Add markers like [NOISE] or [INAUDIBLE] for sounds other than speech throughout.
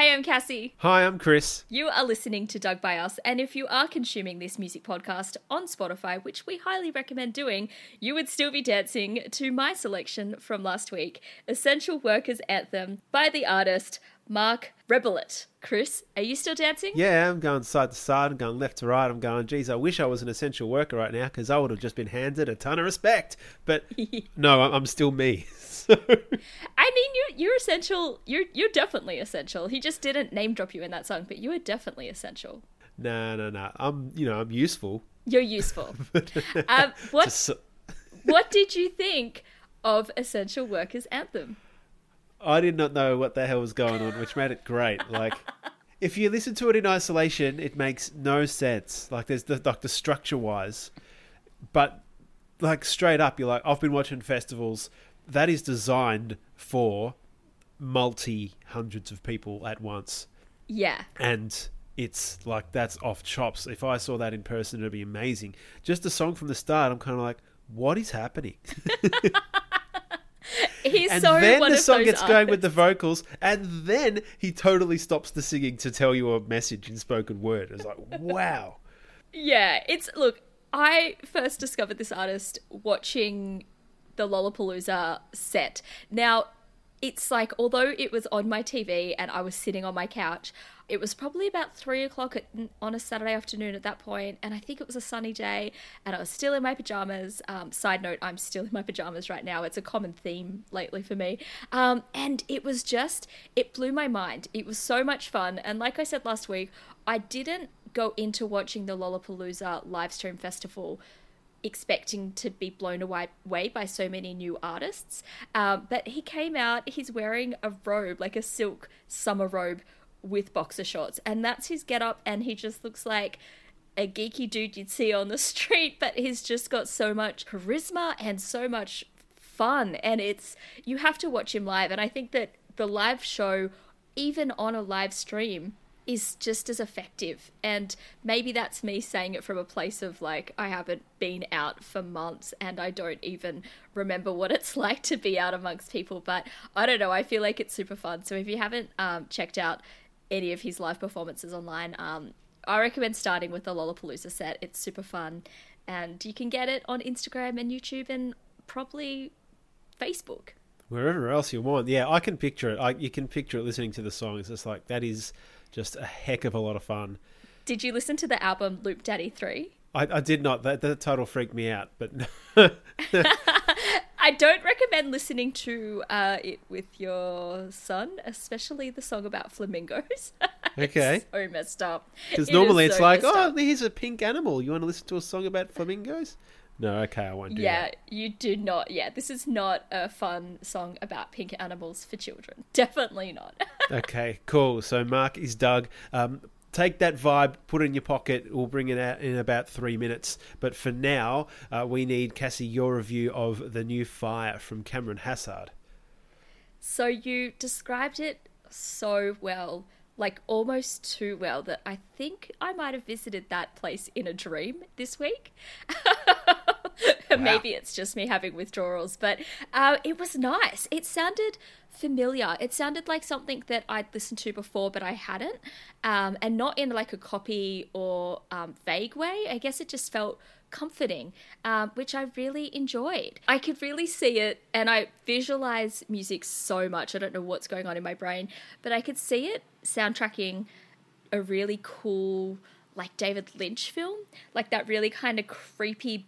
Hey, I'm Cassie. Hi, I'm Chris. You are listening to Doug by Us, and if you are consuming this music podcast on Spotify, which we highly recommend doing, you would still be dancing to my selection from last week Essential Workers Anthem by the artist Mark Rebillet. Chris, are you still dancing? Yeah, I'm going side to side. I'm going left to right. I'm going, geez, I wish I was an essential worker right now because I would have just been handed a ton of respect. But [LAUGHS] no, I'm still me. [LAUGHS] So I mean, you're you're essential. You're you're definitely essential. He just didn't name drop you in that song, but you are definitely essential. no, no, no. I'm, you know, I'm useful. You're useful. [LAUGHS] um, what Just- what did you think of Essential Workers Anthem? I did not know what the hell was going on, which made it great. Like, [LAUGHS] if you listen to it in isolation, it makes no sense. Like, there's the like the structure wise, but like straight up, you're like, I've been watching festivals that is designed for multi hundreds of people at once, Yeah. and it's like that's off chops. If I saw that in person, it'd be amazing. Just the song from the start, I'm kind of like, what is happening? [LAUGHS] [LAUGHS] He's and so then the song gets going with the vocals, and then he totally stops the singing to tell you a message in spoken word. It's like, wow. Yeah, it's look. I first discovered this artist watching the Lollapalooza set. Now, it's like although it was on my TV and I was sitting on my couch, it was probably about three o'clock at, on a Saturday afternoon at that point, and I think it was a sunny day, and I was still in my pajamas. Um, side note: I'm still in my pajamas right now. It's a common theme lately for me, um, and it was just it blew my mind. It was so much fun, and like I said last week, I didn't go into watching the Lollapalooza live stream festival expecting to be blown away, by so many new artists. Um, but he came out, he's wearing a robe, like a silk summer robe with boxer shorts, and that's his get up, and he just looks like a geeky dude you'd see on the [LAUGHS] street, but he's just got so much charisma and so much fun. And it's, you have to watch him live. And I think that the live show, even on a live stream, is just as effective. And maybe that's me saying it from a place of like, I haven't been out for months and I don't even remember what it's [LAUGHS] like to be out amongst people. But I don't know, I feel like it's super fun. So if you haven't um, checked out any of his live performances online, um, I recommend starting with the Lollapalooza set. It's super fun. And you can get it on Instagram and YouTube and probably Facebook. Wherever else you want. Yeah, I can picture it. I, you can picture it listening to the songs. It's like, that is just a heck of a lot of fun. Did you listen to the album Loop Daddy 3? I, I did not. That, that title freaked me out, but [LAUGHS] [LAUGHS] I don't recommend listening to uh, it with your son, especially the song about flamingos. [LAUGHS] Okay. so messed up. because normally is it's so like, oh, up. here's a pink animal. You want to listen to a song about flamingos? No, okay, I won't do Yeah, that. you do not. Yeah, this is not a fun song about pink animals for children. [LAUGHS] Definitely not. [LAUGHS] Okay, cool. So Mark is Doug. Um, take that vibe, put it in your pocket. We'll bring it out in about three minutes. But for now, uh, we need Cassie your review of the new Fire from Cameron Hassard. so you described it so well, like almost too well, that I think I might have visited that place in a dream this week. [LAUGHS] [LAUGHS] Maybe it's just me having withdrawals, but uh, it was nice. It sounded familiar. It sounded like something that I'd listened to before, but I hadn't, um, and not in like a copy or um, vague way. I guess it just felt comforting, um, which I really enjoyed. I could really see it, and I visualize music so much. I don't know what's going on in my brain, but I could see it soundtracking a really cool, like David Lynch film, like that really kind of creepy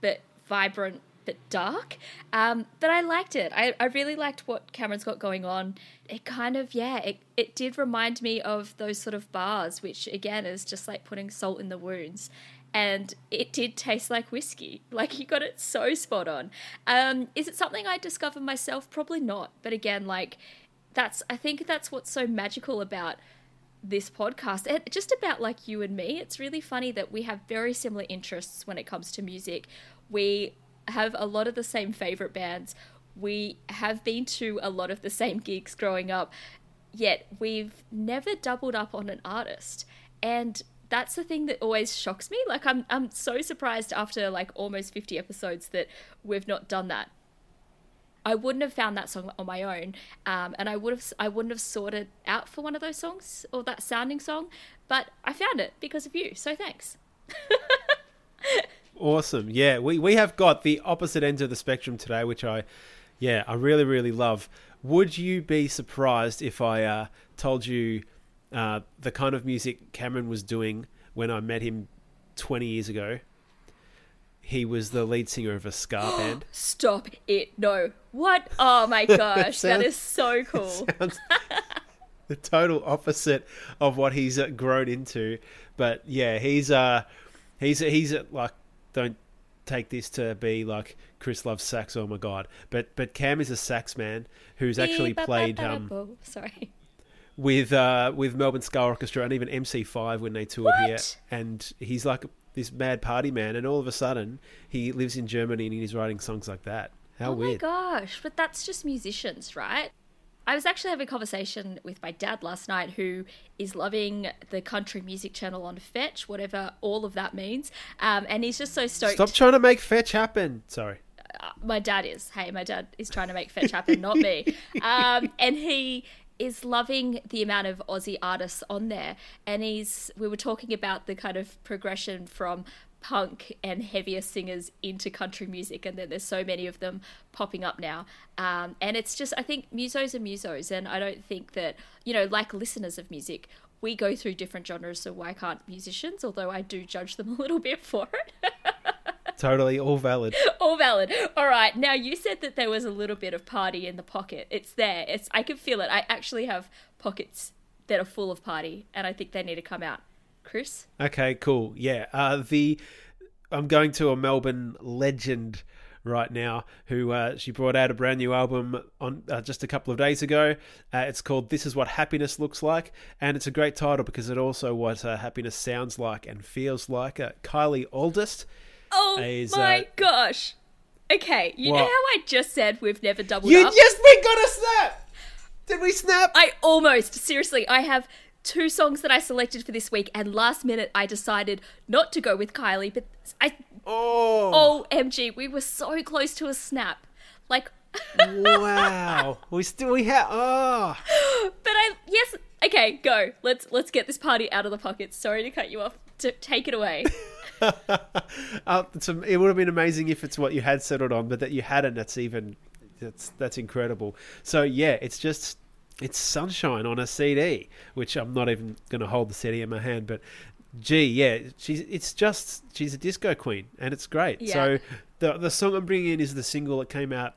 but vibrant but dark. Um, but I liked it. I, I really liked what Cameron's got going on. It kind of, yeah, it, it did remind me of those sort of bars, which again is just like putting salt in the wounds. And it did taste like whiskey. [LAUGHS] Like you got it so spot on. Um, is it something I discovered myself? Probably not. But again, like that's I think that's what's so magical about this podcast and just about like you and me it's really funny that we have very similar interests when it comes to music we have a lot of the same favorite bands we have been to a lot of the same gigs growing up yet we've never doubled up on an artist and that's the thing that always shocks me like i'm i'm so surprised after like almost 50 episodes that we've not done that I wouldn't have found that song on my own, um, and I would have I wouldn't have sorted out for one of those songs or that sounding song, but I found it because of you. So thanks. [LAUGHS] Awesome. Yeah, we, we have got the opposite ends of the spectrum today, which I, yeah, I really, really love. Would you be surprised if I uh, told you uh, the kind of music Cameron was doing when I met him 20 years ago? He was the lead singer of a [GASPS] ska band. Stop it. No. What? Oh my [LAUGHS] gosh. that Sounds- is so [LAUGHS] cool. Sounds the total opposite of what he's uh, grown into. But yeah, he's uh, he's he's uh, like, don't take this to be like Chris loves sax. Oh my god! But but Cam is a sax man who's actually played um, Sorry. with uh, with Melbourne Ska Orchestra and even MC5 when they toured here. And he's like this mad party man, and all of a sudden he lives in Germany and he's writing songs like that. How oh my weird! gosh, but that's just musicians, right? I was actually having a conversation with my dad last night who is loving the country music channel on Fetch, whatever all of that means. Um, and he's just so stoked. Stop trying to make fetch happen. Sorry. my dad is. Hey, my dad is trying to make fetch happen, not me. [LAUGHS] Um, and he is loving the amount of Aussie artists on there. And he's we were talking about the kind of progression from punk and heavier singers into country music and then there's so many of them popping up now um, and it's just i think musos are musos and i don't think that you know like listeners of music we go through different genres so why can't musicians although i do judge them [LAUGHS] a little bit for it Totally all valid. [LAUGHS] all valid. All right. Now you said that there was a little bit of party in the pocket. It's there. It's I can feel it. I actually have pockets that are full of party, and I think they need to come out. Chris, Okay, cool. Yeah. Uh, the I'm going to a Melbourne legend right now who uh, she brought out a brand new album on uh, just a couple of days ago. Uh, it's called "This Is What Happiness Looks Like," and it's a great title because it also what uh, happiness sounds like and feels like. Uh, Kylie Auldist. oh Is, my uh, gosh. Okay, you know how I just said we've never doubled You up. just we got a snap. Did we snap? I almost seriously. I have two songs that I selected for this week, and last minute I decided not to go with Kylie, but I oh, OMG, we were so close to a snap. Like, wow. [LAUGHS] We still we have. Oh. but I yes. Okay, go. Let's let's get this party out of the pockets. Sorry to cut you off. To take it away. [LAUGHS] uh, it would have been amazing if it's what you had settled on, but that you hadn't. That's even that's that's incredible. So yeah, it's just it's sunshine on a CD, which I'm not even going to hold the CD in my hand, but. Gee, yeah, she's it's just she's a disco queen, and it's great. Yeah. So the the song I'm bringing in is the single that came out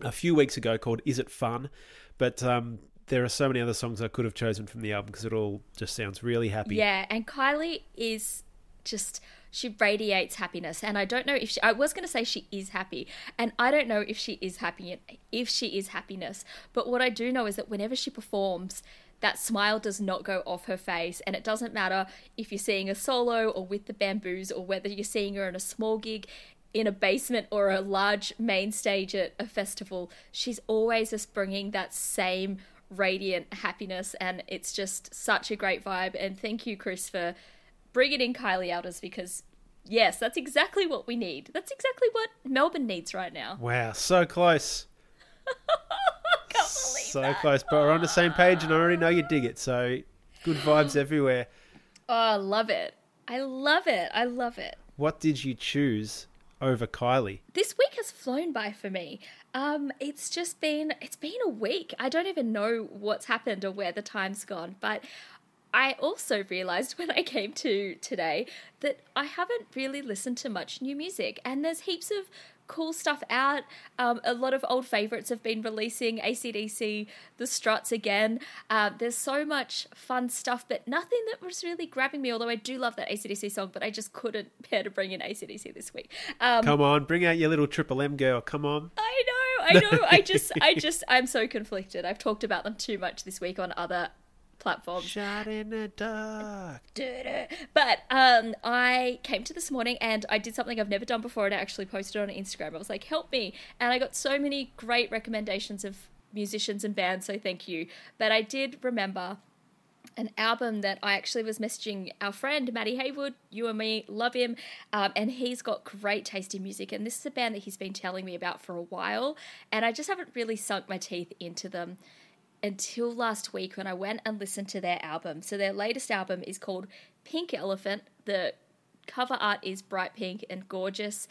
a few weeks ago called "Is It Fun," but um, there are so many other songs I could have chosen from the album because it all just sounds really happy. Yeah, and Kylie is just she radiates happiness. And I don't know if she I was going to say she is happy and I don't know if she is happy if she is happiness. But what I do know is that whenever she performs that smile does not go off her face. And it doesn't matter if you're seeing a solo or with the bamboos or whether you're seeing her in a small gig in a basement or a large main stage at a festival she's always just bringing that same radiant happiness. And it's just such a great vibe. And thank you chris for bringing in kylie Auldist because yes that's exactly what we need that's exactly what melbourne needs right now Wow, so close. [LAUGHS] can't so that. close, but we're on the same page, and I already know you dig it. So good vibes everywhere. oh i love it i love it i love it What did you choose over Kylie? this week has flown by for me. Um, it's just been it's been a week. I don't even know what's happened or where the time's gone, but I also realized [LAUGHS] when I came to today that I haven't really listened to much new music, and there's heaps of cool stuff out. Um, a lot of old favorites have been releasing ACDC, The Struts again. Uh, there's so much fun stuff, but nothing that was really grabbing me. Although I do love that ACDC song, but I just couldn't [LAUGHS] bear to bring in ACDC this week. Um, Come on, bring out your little Triple M girl. Come on. I know, I know. I [LAUGHS] just, I just, I'm so conflicted. I've talked about them too much this week on other platforms. Shot in the dark. But um, I came to this morning and I did something I've never done before, and I actually posted on Instagram. I was like, "Help me!" And I got so many great recommendations of musicians and bands. So thank you. But I did remember an album that I actually was messaging our friend Matty Haywood. You and me love him, um, and he's got great taste in music. And this is a band that he's been telling me about for a while, and I just haven't really sunk my teeth into them until last week when I went and listened to their album. So their latest album is called Pink Elephant. The cover art is bright pink and gorgeous,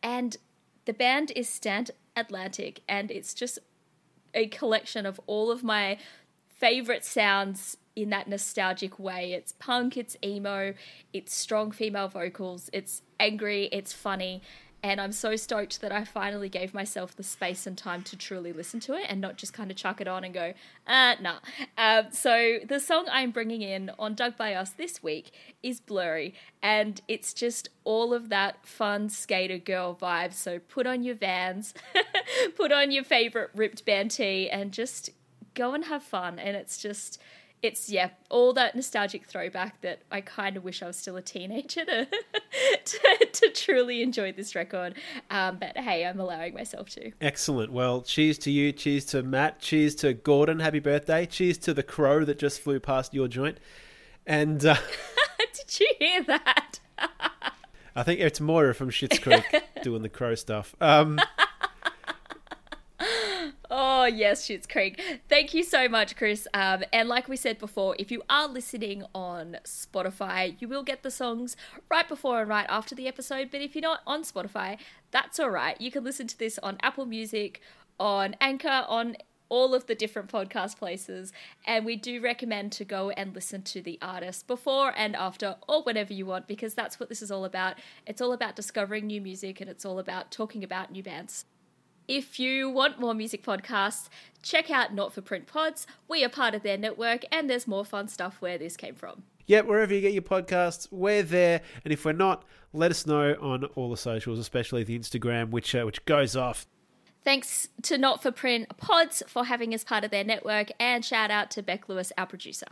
and the band is Stand Atlantic, and it's just a collection of all of my favorite sounds in that nostalgic way. It's punk, it's emo, it's strong female vocals, it's angry, it's funny. And I'm so stoked that I finally gave myself the space and time to truly listen to it and not just kind of chuck it on and go, uh, nah. Um, so the song I'm bringing in on Doug by Us this week is Blurry. And it's just all of that fun skater girl vibe. So put on your vans, [LAUGHS] put on your favorite ripped band tee, and just go and have fun. And it's just it's yeah, all that nostalgic throwback that I kind of wish I was still a teenager to [LAUGHS] to, to, truly enjoy this record. Um, but hey, I'm allowing myself to. Excellent. Well, cheers to you. Cheers to Matt. Cheers to Gordon. Happy birthday. Cheers to the crow that just flew past your joint. And uh, [LAUGHS] [LAUGHS] did you hear that? I think it's Moira from Schitt's Creek doing the crow stuff. Um, Oh, yes, Schitt's Creek. Thank you so much, Chris. Um, and like we said before, if you are listening on Spotify, you will get the songs right before and right after the episode. But if you're not on Spotify, that's all right. You can listen to this on Apple Music, on Anchor, on all of the different podcast places. And we do recommend to go and listen to the artist before and after, or whenever you want, because that's what this is all about. It's all about discovering new music and it's all about talking about new bands. If you want more music podcasts, check out Not for Print Pods. We are part of their network, and there's more fun stuff where this came from. Yep, wherever you get your podcasts, we're there. And if we're not, let us know on all the socials, especially the Instagram, which uh, which goes off. Thanks to Not for Print Pods for having us part of their network, and shout out to Beck Lewis, our producer.